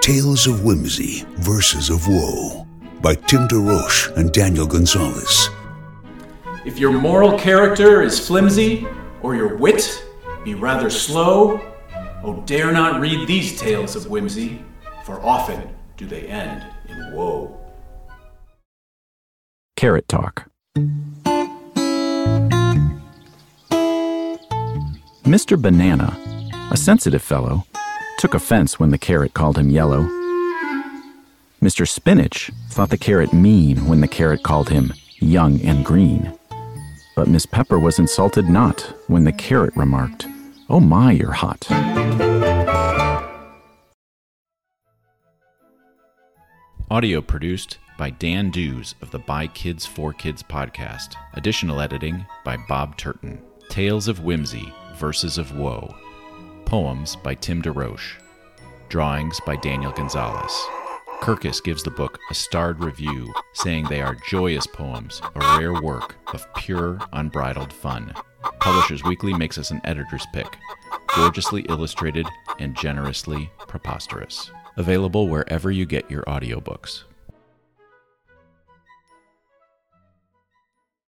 Tales of Whimsy, Verses of Woe by Tim DeRoche and Daniel Gonzalez. If your moral character is flimsy, or your wit be rather slow, oh, dare not read these tales of whimsy, for often do they end in woe. Carrot Talk. Mr. Banana, a sensitive fellow, took offense when the carrot called him yellow. Mr. Spinach thought the carrot mean when the carrot called him young and green. But Miss Pepper was insulted not when the carrot remarked, Oh my, you're hot. Audio produced by Dan Dews of the By Kids for Kids podcast. Additional editing by Bob Turton. Tales of Whimsy, Verses of Woe. Poems by Tim DeRoche. Drawings by Daniel Gonzalez. Kirkus gives the book a starred review, saying they are joyous poems, a rare work of pure, unbridled fun. Publishers Weekly makes us an editor's pick, gorgeously illustrated and generously preposterous. Available wherever you get your audiobooks.